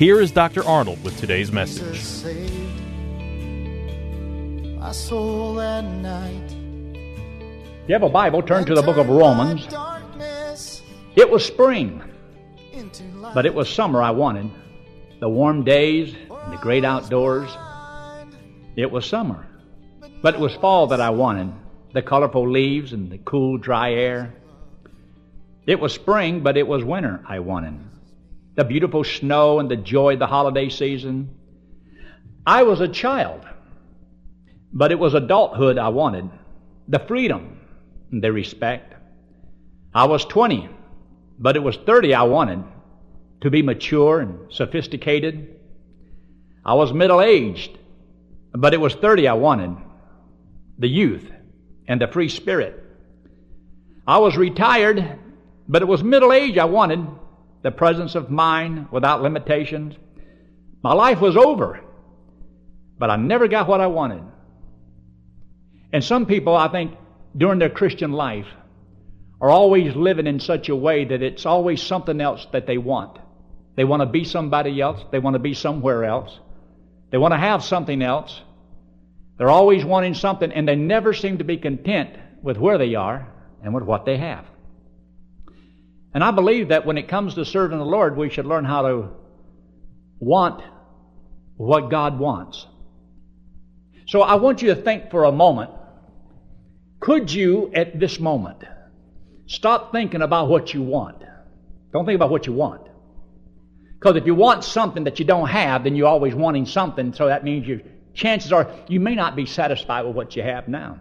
here is Dr. Arnold with today's message. Jesus saved my soul that night. If you have a Bible, turn to the book of Romans. It was spring, but it was summer I wanted. The warm days and the great outdoors. It was summer, but it was fall that I wanted. The colorful leaves and the cool, dry air. It was spring, but it was winter I wanted. The beautiful snow and the joy of the holiday season. I was a child, but it was adulthood I wanted. The freedom and the respect. I was 20, but it was 30 I wanted to be mature and sophisticated. I was middle aged, but it was 30 I wanted the youth and the free spirit. I was retired, but it was middle age I wanted the presence of mind without limitations. My life was over, but I never got what I wanted. And some people, I think, during their Christian life, are always living in such a way that it's always something else that they want. They want to be somebody else. They want to be somewhere else. They want to have something else. They're always wanting something, and they never seem to be content with where they are and with what they have. And I believe that when it comes to serving the Lord, we should learn how to want what God wants. So I want you to think for a moment could you, at this moment, stop thinking about what you want? Don't think about what you want. Because if you want something that you don't have, then you're always wanting something, so that means your chances are you may not be satisfied with what you have now.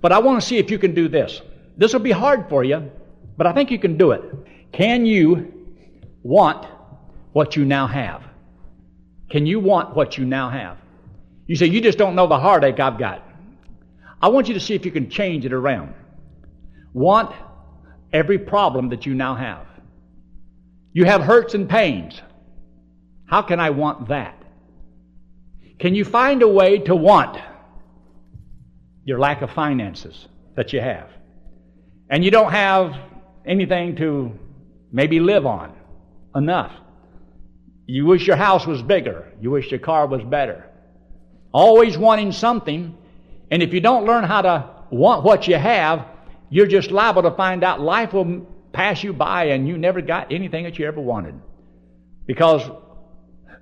But I want to see if you can do this. This will be hard for you, but I think you can do it. Can you want what you now have? Can you want what you now have? You say, you just don't know the heartache I've got. I want you to see if you can change it around. Want every problem that you now have. You have hurts and pains. How can I want that? Can you find a way to want your lack of finances that you have? And you don't have anything to maybe live on enough. You wish your house was bigger. You wish your car was better. Always wanting something. And if you don't learn how to want what you have, you're just liable to find out life will pass you by and you never got anything that you ever wanted. Because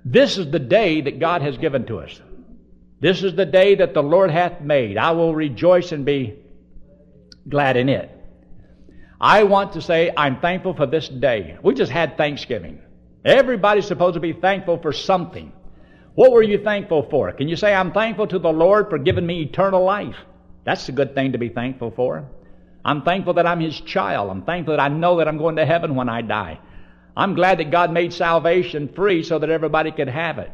this is the day that God has given to us. This is the day that the Lord hath made. I will rejoice and be glad in it. I want to say I'm thankful for this day. We just had Thanksgiving. Everybody's supposed to be thankful for something. What were you thankful for? Can you say, I'm thankful to the Lord for giving me eternal life? That's a good thing to be thankful for. I'm thankful that I'm His child. I'm thankful that I know that I'm going to heaven when I die. I'm glad that God made salvation free so that everybody could have it.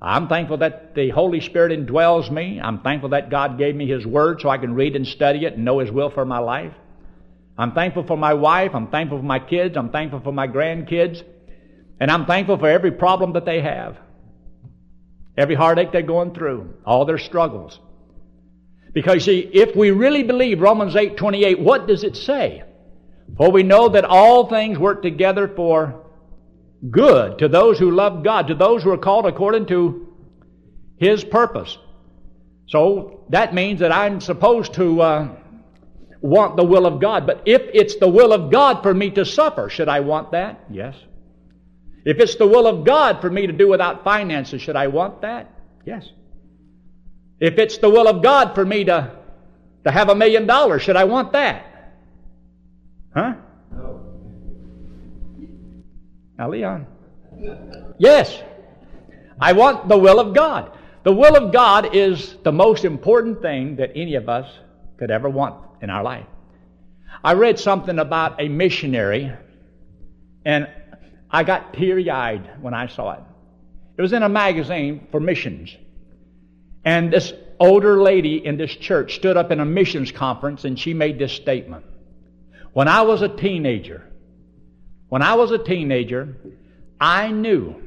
I'm thankful that the Holy Spirit indwells me. I'm thankful that God gave me His Word so I can read and study it and know His will for my life. I'm thankful for my wife. I'm thankful for my kids. I'm thankful for my grandkids. And I'm thankful for every problem that they have. Every heartache they're going through. All their struggles. Because see, if we really believe Romans 8, 28, what does it say? For we know that all things work together for good to those who love God, to those who are called according to His purpose. So that means that I'm supposed to uh, want the will of God. But if it's the will of God for me to suffer, should I want that? Yes. If it's the will of God for me to do without finances, should I want that? Yes. If it's the will of God for me to, to have a million dollars, should I want that? Huh? No. Now, Leon. Yes. I want the will of God. The will of God is the most important thing that any of us could ever want in our life. I read something about a missionary, and I got teary eyed when I saw it. It was in a magazine for missions. And this older lady in this church stood up in a missions conference and she made this statement. When I was a teenager, when I was a teenager, I knew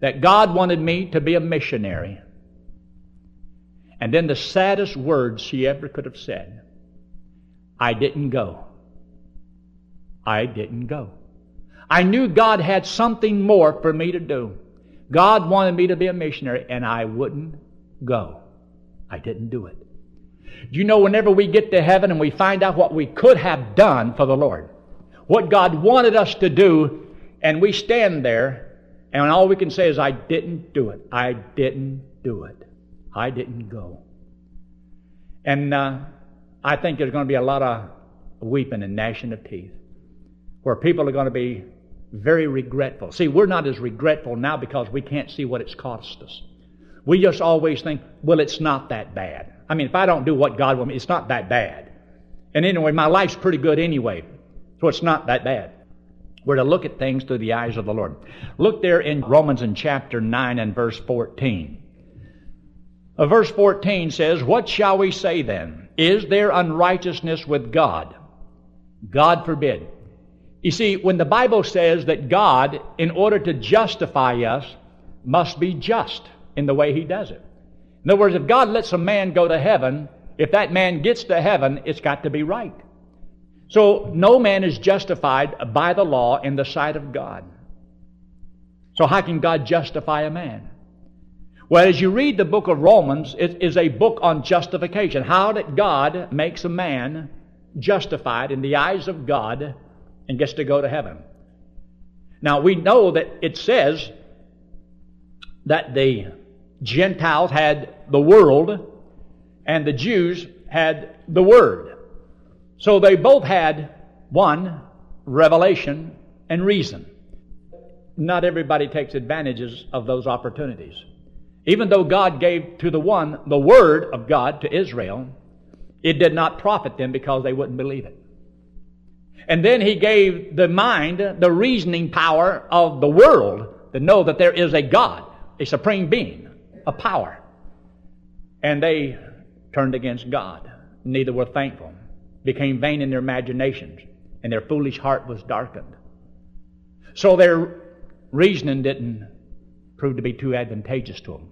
that God wanted me to be a missionary. And then the saddest words she ever could have said I didn't go. I didn't go. I knew God had something more for me to do. God wanted me to be a missionary, and I wouldn't go. I didn't do it. Do you know whenever we get to heaven and we find out what we could have done for the Lord, what God wanted us to do, and we stand there, and all we can say is, I didn't do it. I didn't do it. I didn't go. And uh, I think there's going to be a lot of weeping and gnashing of teeth where people are going to be very regretful. See, we're not as regretful now because we can't see what it's cost us. We just always think, well, it's not that bad. I mean, if I don't do what God wants me, it's not that bad. And anyway, my life's pretty good anyway, so it's not that bad. We're to look at things through the eyes of the Lord. Look there in Romans in chapter 9 and verse 14. Uh, verse 14 says, What shall we say then? Is there unrighteousness with God? God forbid. You see, when the Bible says that God, in order to justify us, must be just in the way he does it. In other words, if God lets a man go to heaven, if that man gets to heaven, it's got to be right. So no man is justified by the law in the sight of God. So how can God justify a man? Well, as you read the book of Romans, it is a book on justification. How that God makes a man justified in the eyes of God and gets to go to heaven. Now, we know that it says that the Gentiles had the world and the Jews had the Word. So they both had one, revelation and reason. Not everybody takes advantages of those opportunities. Even though God gave to the one the Word of God to Israel, it did not profit them because they wouldn't believe it. And then he gave the mind the reasoning power of the world to know that there is a God, a supreme being, a power. And they turned against God. Neither were thankful, became vain in their imaginations, and their foolish heart was darkened. So their reasoning didn't prove to be too advantageous to them.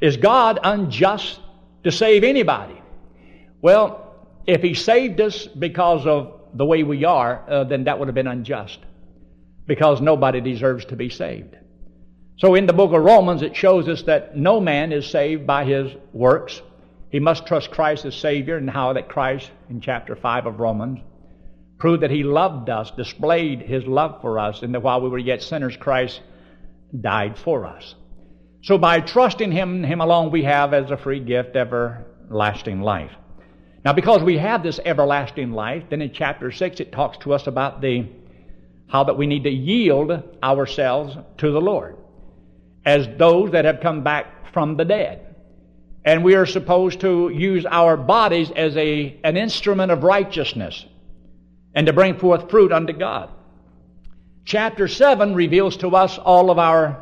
Is God unjust to save anybody? Well, if He saved us because of the way we are, uh, then that would have been unjust because nobody deserves to be saved. So in the book of Romans, it shows us that no man is saved by his works. He must trust Christ as Savior, and how that Christ, in chapter 5 of Romans, proved that He loved us, displayed His love for us, and that while we were yet sinners, Christ died for us. So by trusting Him, Him alone, we have as a free gift everlasting life. Now, because we have this everlasting life, then in chapter 6 it talks to us about the how that we need to yield ourselves to the Lord as those that have come back from the dead. And we are supposed to use our bodies as a, an instrument of righteousness and to bring forth fruit unto God. Chapter 7 reveals to us all of our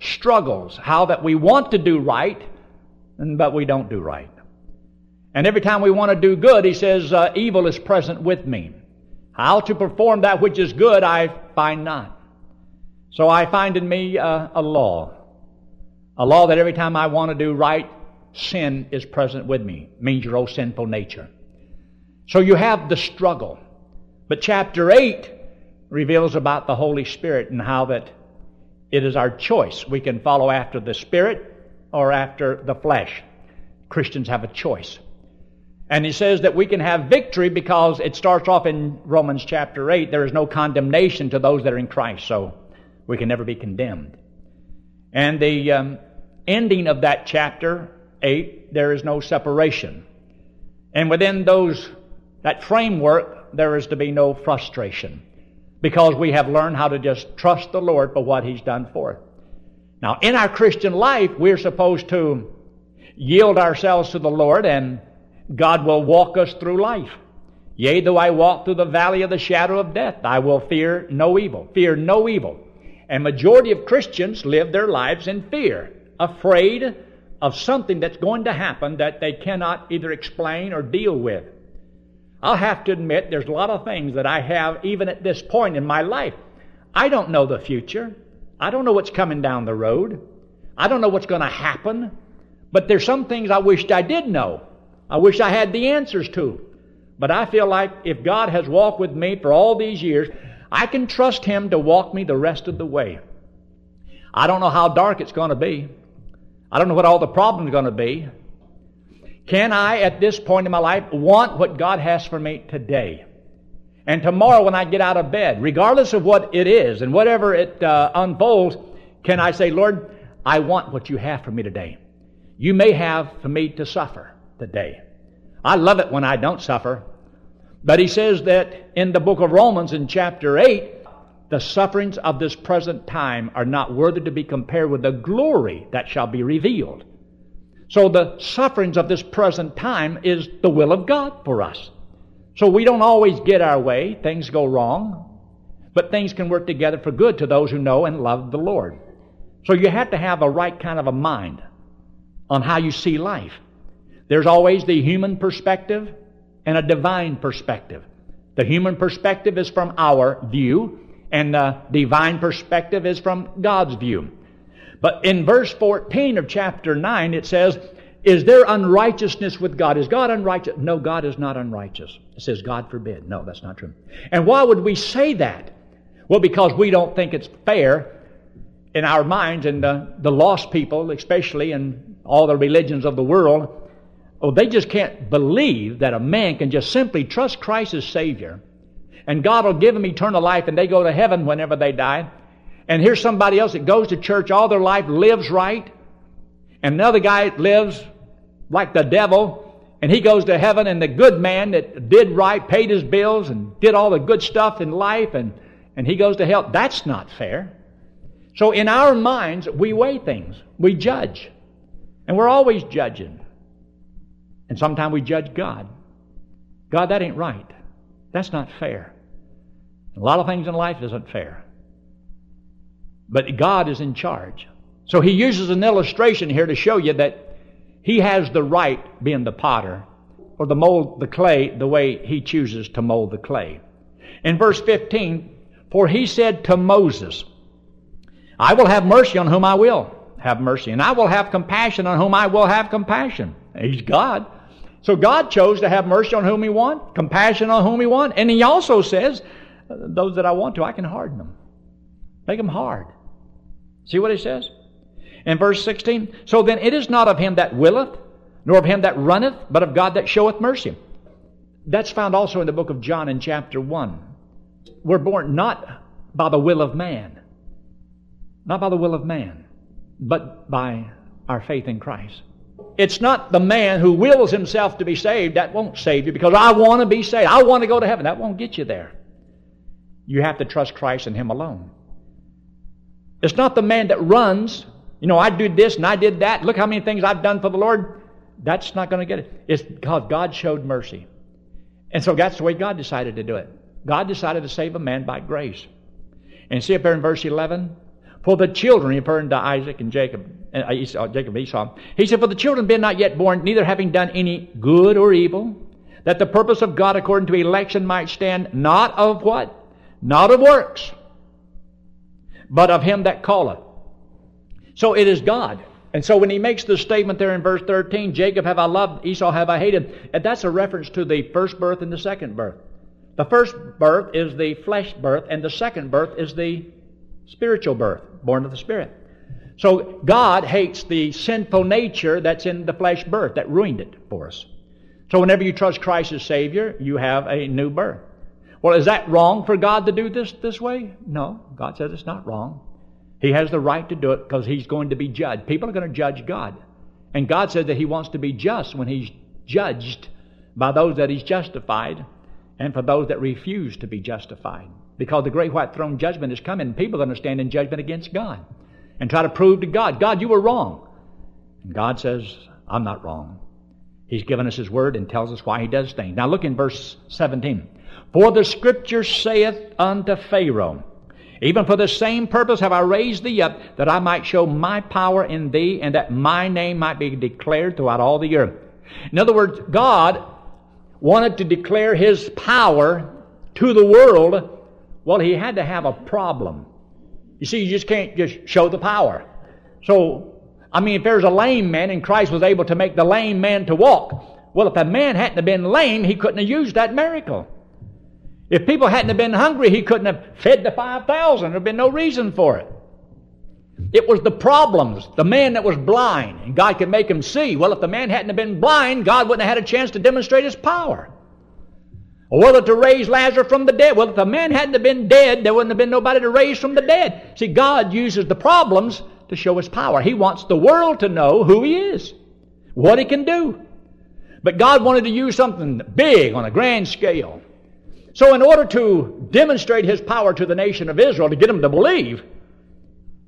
struggles, how that we want to do right, but we don't do right. And every time we want to do good, he says, uh, evil is present with me. How to perform that which is good, I find not. So I find in me uh, a law. A law that every time I want to do right, sin is present with me. Means your old sinful nature. So you have the struggle. But chapter 8 reveals about the Holy Spirit and how that it is our choice. We can follow after the Spirit or after the flesh. Christians have a choice. And he says that we can have victory because it starts off in Romans chapter 8 there is no condemnation to those that are in Christ. So We can never be condemned. And the um, ending of that chapter 8, there is no separation. And within those, that framework, there is to be no frustration. Because we have learned how to just trust the Lord for what He's done for us. Now, in our Christian life, we're supposed to yield ourselves to the Lord and God will walk us through life. Yea, though I walk through the valley of the shadow of death, I will fear no evil. Fear no evil. And majority of Christians live their lives in fear, afraid of something that's going to happen that they cannot either explain or deal with. I'll have to admit there's a lot of things that I have even at this point in my life. I don't know the future. I don't know what's coming down the road. I don't know what's going to happen. But there's some things I wished I did know. I wish I had the answers to. But I feel like if God has walked with me for all these years, I can trust Him to walk me the rest of the way. I don't know how dark it's going to be. I don't know what all the problems are going to be. Can I, at this point in my life, want what God has for me today? And tomorrow, when I get out of bed, regardless of what it is and whatever it uh, unfolds, can I say, Lord, I want what you have for me today? You may have for me to suffer today. I love it when I don't suffer. But he says that in the book of Romans in chapter 8, the sufferings of this present time are not worthy to be compared with the glory that shall be revealed. So the sufferings of this present time is the will of God for us. So we don't always get our way. Things go wrong. But things can work together for good to those who know and love the Lord. So you have to have a right kind of a mind on how you see life. There's always the human perspective and a divine perspective. The human perspective is from our view, and the divine perspective is from God's view. But in verse 14 of chapter 9, it says, Is there unrighteousness with God? Is God unrighteous? No, God is not unrighteous. It says, God forbid. No, that's not true. And why would we say that? Well, because we don't think it's fair in our minds, and the, the lost people, especially in all the religions of the world, oh, they just can't believe that a man can just simply trust Christ as Savior and God will give them eternal life and they go to heaven whenever they die. And here's somebody else that goes to church all their life, lives right, and another guy lives like the devil, and he goes to heaven, and the good man that did right, paid his bills, and did all the good stuff in life, and, and he goes to hell. That's not fair. So in our minds, we weigh things, we judge, and we're always judging. And sometimes we judge God. God, that ain't right. That's not fair. A lot of things in life isn't fair. But God is in charge. So he uses an illustration here to show you that he has the right, being the potter, or the mold the clay the way he chooses to mold the clay. In verse 15, for he said to Moses, I will have mercy on whom I will have mercy, and I will have compassion on whom I will have compassion. He's God. So God chose to have mercy on whom He want, compassion on whom He want, and He also says, those that I want to, I can harden them, make them hard. See what He says in verse 16. So then it is not of him that willeth, nor of him that runneth, but of God that showeth mercy. That's found also in the book of John in chapter 1. We're born not by the will of man, not by the will of man, but by our faith in Christ. It's not the man who wills himself to be saved that won't save you because I want to be saved. I want to go to heaven. That won't get you there. You have to trust Christ and Him alone. It's not the man that runs, you know, I did this and I did that. Look how many things I've done for the Lord. That's not going to get it. It's because God showed mercy. And so that's the way God decided to do it. God decided to save a man by grace. And see up there in verse 11, for the children, referring to Isaac and Jacob, uh, Esau, Jacob and Esau, he said, For the children being not yet born, neither having done any good or evil, that the purpose of God according to election might stand, not of what? Not of works, but of him that calleth. So it is God. And so when he makes the statement there in verse 13, Jacob have I loved, Esau have I hated, that's a reference to the first birth and the second birth. The first birth is the flesh birth, and the second birth is the spiritual birth, born of the Spirit. So God hates the sinful nature that's in the flesh birth that ruined it for us. So whenever you trust Christ as Savior, you have a new birth. Well, is that wrong for God to do this this way? No, God says it's not wrong. He has the right to do it because he's going to be judged. People are going to judge God. And God says that he wants to be just when he's judged by those that he's justified and for those that refuse to be justified. Because the great white throne judgment is coming, people are going to stand in judgment against God and try to prove to God, God, you were wrong. And God says, I'm not wrong. He's given us His word and tells us why He does things. Now look in verse 17. For the scripture saith unto Pharaoh, even for the same purpose have I raised thee up, that I might show my power in thee, and that my name might be declared throughout all the earth. In other words, God wanted to declare His power to the world. Well, He had to have a problem. You see, you just can't just show the power. So, I mean, if there's a lame man and Christ was able to make the lame man to walk, well, if the man hadn't been lame, he couldn't have used that miracle. If people hadn't have been hungry, he couldn't have fed the 5,000. There'd been no reason for it. It was the problems. The man that was blind, and God could make him see. Well, if the man hadn't have been blind, God wouldn't have had a chance to demonstrate his power. Or whether to raise Lazarus from the dead. Well, if the man hadn't have been dead, there wouldn't have been nobody to raise from the dead. See, God uses the problems to show his power. He wants the world to know who he is, what he can do. But God wanted to use something big on a grand scale. So, in order to demonstrate his power to the nation of Israel, to get them to believe,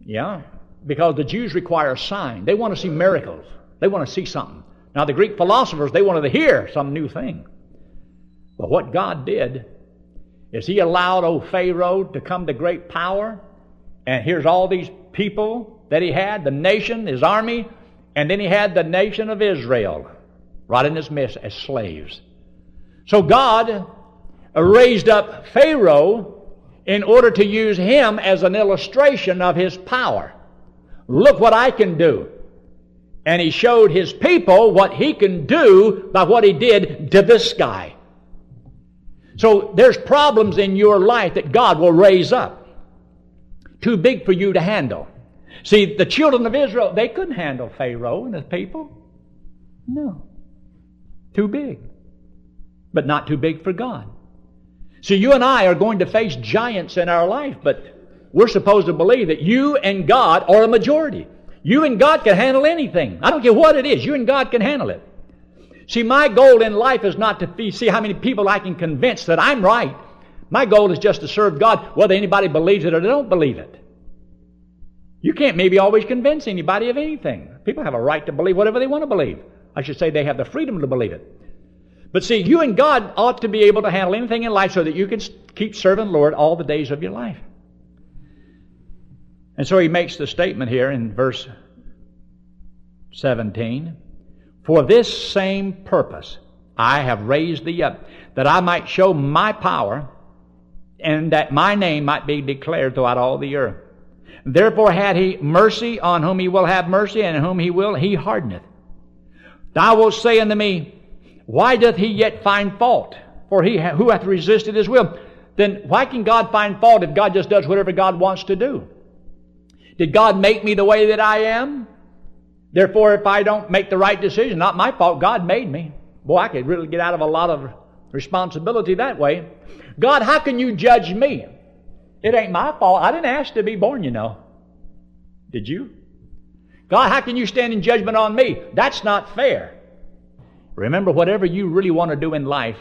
yeah, because the Jews require a sign. They want to see miracles, they want to see something. Now, the Greek philosophers, they wanted to hear some new thing. But what God did is He allowed old Pharaoh to come to great power, and here's all these people that he had, the nation, his army, and then he had the nation of Israel right in his midst as slaves. So God raised up Pharaoh in order to use him as an illustration of his power. Look what I can do. And he showed his people what he can do by what he did to this guy. So there's problems in your life that God will raise up. Too big for you to handle. See, the children of Israel, they couldn't handle Pharaoh and his people. No. Too big. But not too big for God. So you and I are going to face giants in our life, but we're supposed to believe that you and God are a majority. You and God can handle anything. I don't care what it is. You and God can handle it. See, my goal in life is not to see how many people I can convince that I'm right. My goal is just to serve God, whether anybody believes it or they don't believe it. You can't maybe always convince anybody of anything. People have a right to believe whatever they want to believe. I should say they have the freedom to believe it. But see, you and God ought to be able to handle anything in life so that you can keep serving the Lord all the days of your life. And so he makes the statement here in verse 17 For this same purpose I have raised thee up, that I might show my power, and that my name might be declared throughout all the earth. Therefore had he mercy on whom he will have mercy, and whom he will he hardeneth. Thou wilt say unto me, why doth he yet find fault? For he who hath resisted his will. Then why can God find fault if God just does whatever God wants to do? Did God make me the way that I am? Therefore, if I don't make the right decision, not my fault, God made me. Boy, I could really get out of a lot of responsibility that way. God, how can you judge me? It ain't my fault. I didn't ask to be born, you know. Did you? God, how can you stand in judgment on me? That's not fair. Remember, whatever you really want to do in life,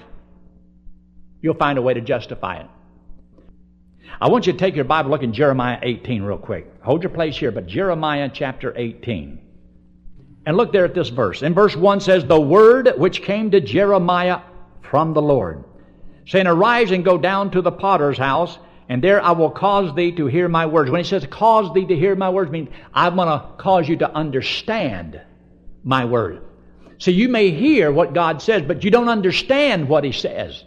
you'll find a way to justify it. I want you to take your Bible, look in Jeremiah 18 real quick. Hold your place here, but Jeremiah chapter 18. And look there at this verse. In verse 1 says, The word which came to Jeremiah from the Lord, saying, Arise and go down to the potter's house, and there I will cause thee to hear my words. When he says cause thee to hear my words, means I'm going to cause you to understand my word. So you may hear what God says, but you don't understand what He says.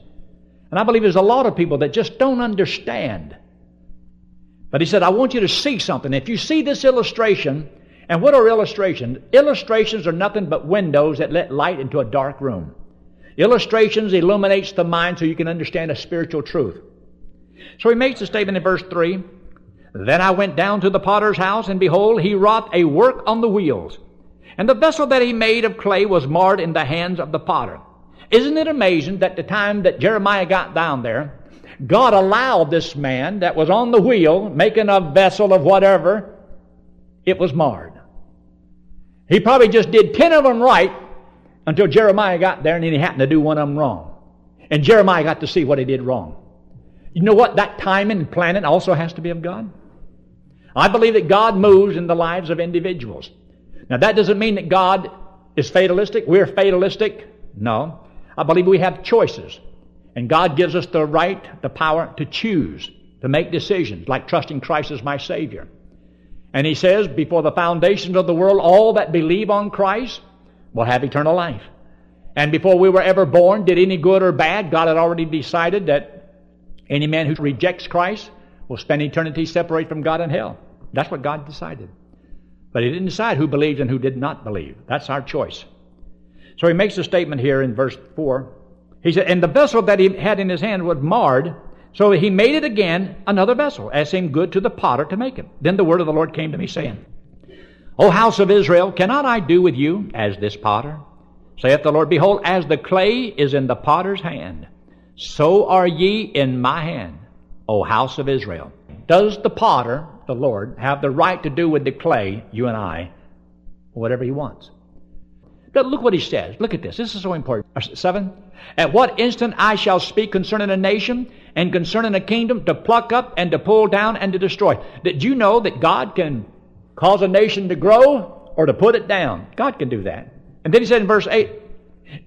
And I believe there's a lot of people that just don't understand. But He said, I want you to see something. If you see this illustration, and what are illustrations? Illustrations are nothing but windows that let light into a dark room. Illustrations illuminates the mind so you can understand a spiritual truth. So he makes a statement in verse 3. Then I went down to the potter's house, and behold, he wrought a work on the wheels. And the vessel that he made of clay was marred in the hands of the potter. Isn't it amazing that the time that Jeremiah got down there, God allowed this man that was on the wheel, making a vessel of whatever, it was marred. He probably just did ten of them right until Jeremiah got there and then he happened to do one of them wrong. And Jeremiah got to see what he did wrong. You know what? That timing and planning also has to be of God. I believe that God moves in the lives of individuals. Now that doesn't mean that God is fatalistic. We're fatalistic. No. I believe we have choices. And God gives us the right, the power to choose, to make decisions, like trusting Christ as my Savior. And He says, before the foundations of the world, all that believe on Christ will have eternal life. And before we were ever born, did any good or bad, God had already decided that any man who rejects Christ will spend eternity separated from God in hell. That's what God decided. But He didn't decide who believed and who did not believe. That's our choice. So He makes a statement here in verse 4. He said, And the vessel that He had in His hand was marred, so He made it again another vessel, as seemed good to the potter to make it. Then the word of the Lord came to me, saying, O house of Israel, cannot I do with you as this potter? Saith the Lord, Behold, as the clay is in the potter's hand, so are ye in my hand, O house of Israel. Does the potter, the Lord, have the right to do with the clay, you and I, whatever he wants? But look what he says. Look at this. This is so important. Uh, seven. At what instant I shall speak concerning a nation and concerning a kingdom to pluck up and to pull down and to destroy. Did you know that God can cause a nation to grow or to put it down? God can do that. And then he said in verse 8,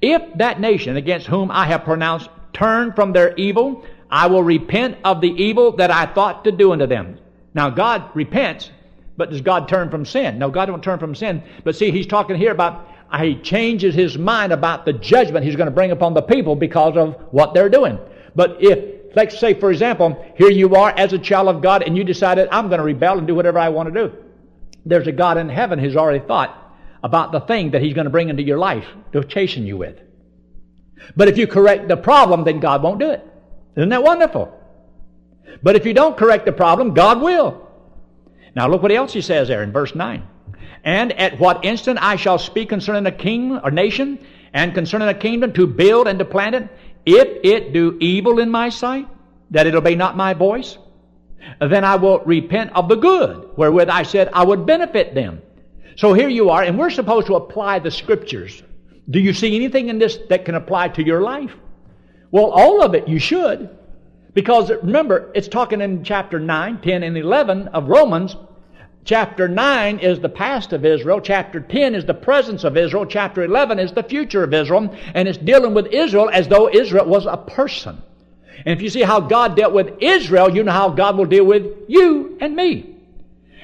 If that nation against whom I have pronounced turn from their evil, I will repent of the evil that I thought to do unto them. Now God repents, but does God turn from sin? No, God don't turn from sin. But see, he's talking here about uh, he changes his mind about the judgment he's going to bring upon the people because of what they're doing. But if, let's say, for example, here you are as a child of God and you decided, I'm going to rebel and do whatever I want to do. There's a God in heaven who's already thought about the thing that he's going to bring into your life to chasten you with. But if you correct the problem, then God won't do it. Isn't that wonderful? But if you don't correct the problem, God will. Now look what else he says there in verse 9. And at what instant I shall speak concerning a king or nation, and concerning a kingdom to build and to plant it, if it do evil in my sight, that it obey not my voice, then I will repent of the good, wherewith I said I would benefit them. So here you are, and we're supposed to apply the scriptures. Do you see anything in this that can apply to your life? Well, all of it you should. Because remember, it's talking in chapter 9, 10, and 11 of Romans. Chapter 9 is the past of Israel. Chapter 10 is the presence of Israel. Chapter 11 is the future of Israel. And it's dealing with Israel as though Israel was a person. And if you see how God dealt with Israel, you know how God will deal with you and me.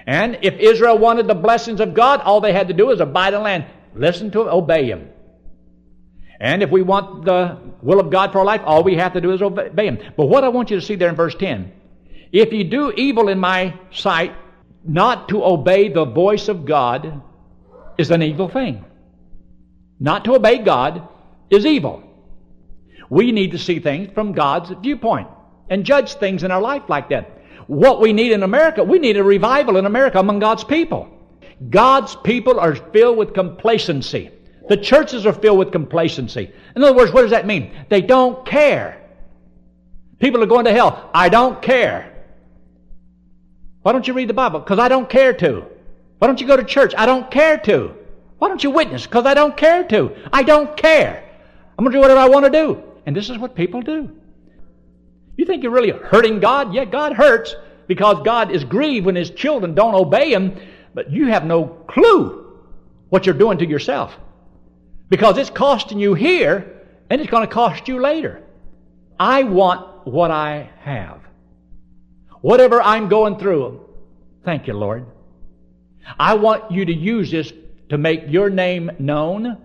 And if Israel wanted the blessings of God, all they had to do was abide in the land. Listen to him, obey him. And if we want the will of God for our life, all we have to do is obey him. But what I want you to see there in verse 10, if you do evil in my sight, not to obey the voice of God is an evil thing. Not to obey God is evil. We need to see things from God's viewpoint and judge things in our life like that. What we need in America, we need a revival in America among God's people. God's people are filled with complacency. The churches are filled with complacency. In other words, what does that mean? They don't care. People are going to hell. I don't care. Why don't you read the Bible? Because I don't care to. Why don't you go to church? I don't care to. Why don't you witness? Because I don't care to. I don't care. I'm going to do whatever I want to do. And this is what people do. You think you're really hurting God? Yeah, God hurts because God is grieved when His children don't obey Him, but you have no clue what you're doing to yourself. Because it's costing you here and it's going to cost you later. I want what I have. Whatever I'm going through, thank you, Lord. I want you to use this to make your name known.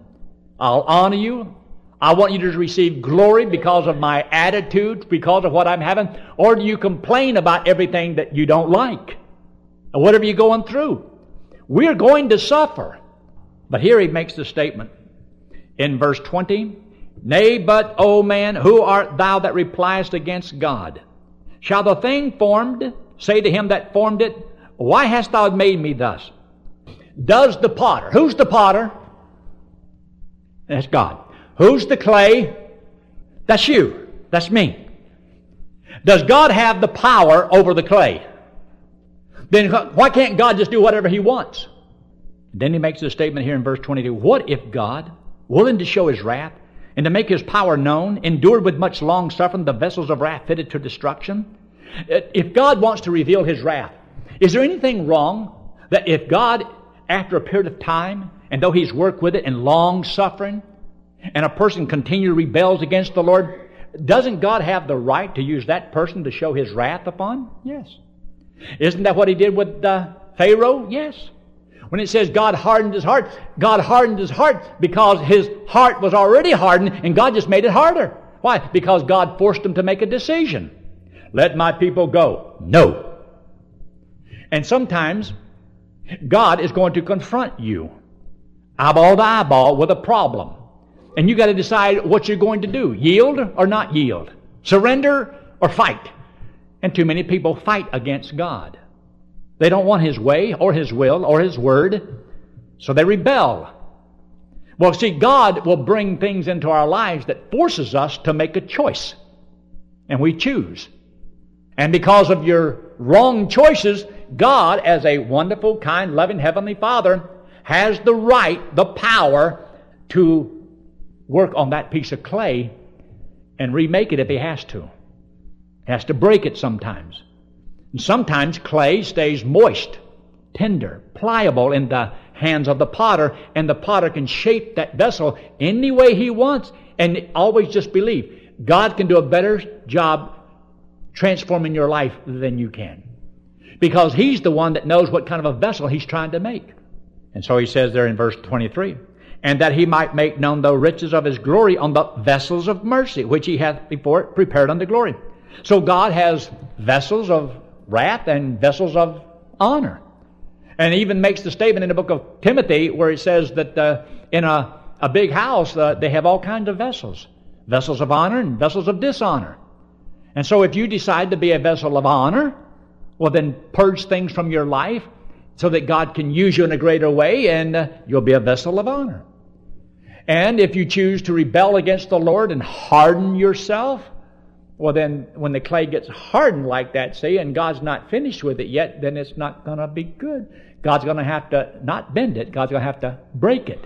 I'll honor you. I want you to receive glory because of my attitude, because of what I'm having? Or do you complain about everything that you don't like? Whatever you're going through? We're going to suffer. But here he makes the statement in verse 20 Nay, but, O man, who art thou that repliest against God? Shall the thing formed say to him that formed it, Why hast thou made me thus? Does the potter, who's the potter? That's God. Who's the clay? That's you. That's me. Does God have the power over the clay? Then why can't God just do whatever He wants? Then he makes a statement here in verse 22 What if God, willing to show His wrath and to make His power known, endured with much long suffering the vessels of wrath fitted to destruction? If God wants to reveal His wrath, is there anything wrong that if God, after a period of time, and though He's worked with it in long suffering, and a person continually rebels against the Lord, doesn't God have the right to use that person to show His wrath upon? Yes. Isn't that what He did with uh, Pharaoh? Yes. When it says God hardened his heart, God hardened his heart because his heart was already hardened and God just made it harder. Why? Because God forced him to make a decision. Let my people go. No. And sometimes God is going to confront you eyeball to eyeball with a problem. And you got to decide what you're going to do. Yield or not yield. Surrender or fight. And too many people fight against God. They don't want His way or His will or His word, so they rebel. Well, see, God will bring things into our lives that forces us to make a choice. And we choose. And because of your wrong choices, God, as a wonderful, kind, loving Heavenly Father, has the right, the power to work on that piece of clay and remake it if He has to. He has to break it sometimes. And sometimes clay stays moist, tender, pliable in the hands of the potter, and the potter can shape that vessel any way he wants. And always just believe God can do a better job transforming your life than you can. Because he's the one that knows what kind of a vessel he's trying to make. And so he says there in verse 23 and that he might make known the riches of his glory on the vessels of mercy, which he hath before prepared unto glory. So God has vessels of wrath and vessels of honor. And even makes the statement in the book of Timothy where it says that uh, in a, a big house uh, they have all kinds of vessels vessels of honor and vessels of dishonor. And so if you decide to be a vessel of honor, well, then purge things from your life so that God can use you in a greater way and uh, you'll be a vessel of honor. And if you choose to rebel against the Lord and harden yourself, well, then, when the clay gets hardened like that, see, and God's not finished with it yet, then it's not going to be good. God's going to have to not bend it, God's going to have to break it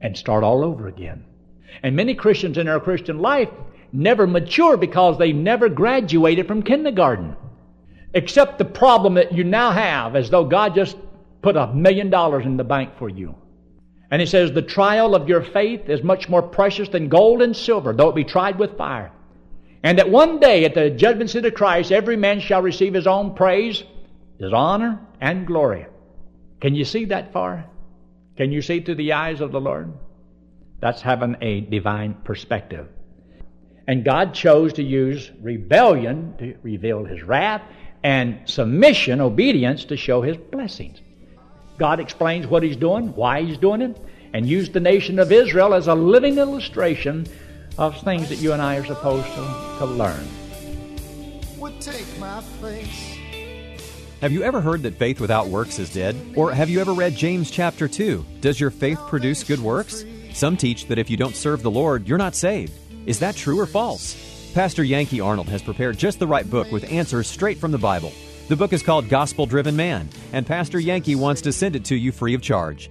and start all over again. And many Christians in their Christian life never mature because they never graduated from kindergarten. Except the problem that you now have, as though God just put a million dollars in the bank for you. And he says, The trial of your faith is much more precious than gold and silver, though it be tried with fire. And that one day at the judgment seat of Christ, every man shall receive his own praise, his honor, and glory. Can you see that far? Can you see through the eyes of the Lord? That's having a divine perspective. And God chose to use rebellion to reveal his wrath and submission, obedience, to show his blessings. God explains what he's doing, why he's doing it, and used the nation of Israel as a living illustration of things that you and I are supposed to, to learn. Would take my place. Have you ever heard that faith without works is dead? Or have you ever read James chapter 2? Does your faith produce good works? Some teach that if you don't serve the Lord, you're not saved. Is that true or false? Pastor Yankee Arnold has prepared just the right book with answers straight from the Bible. The book is called Gospel Driven Man, and Pastor Yankee wants to send it to you free of charge.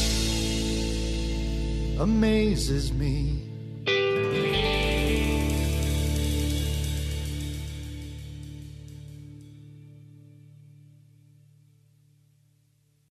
amazes me.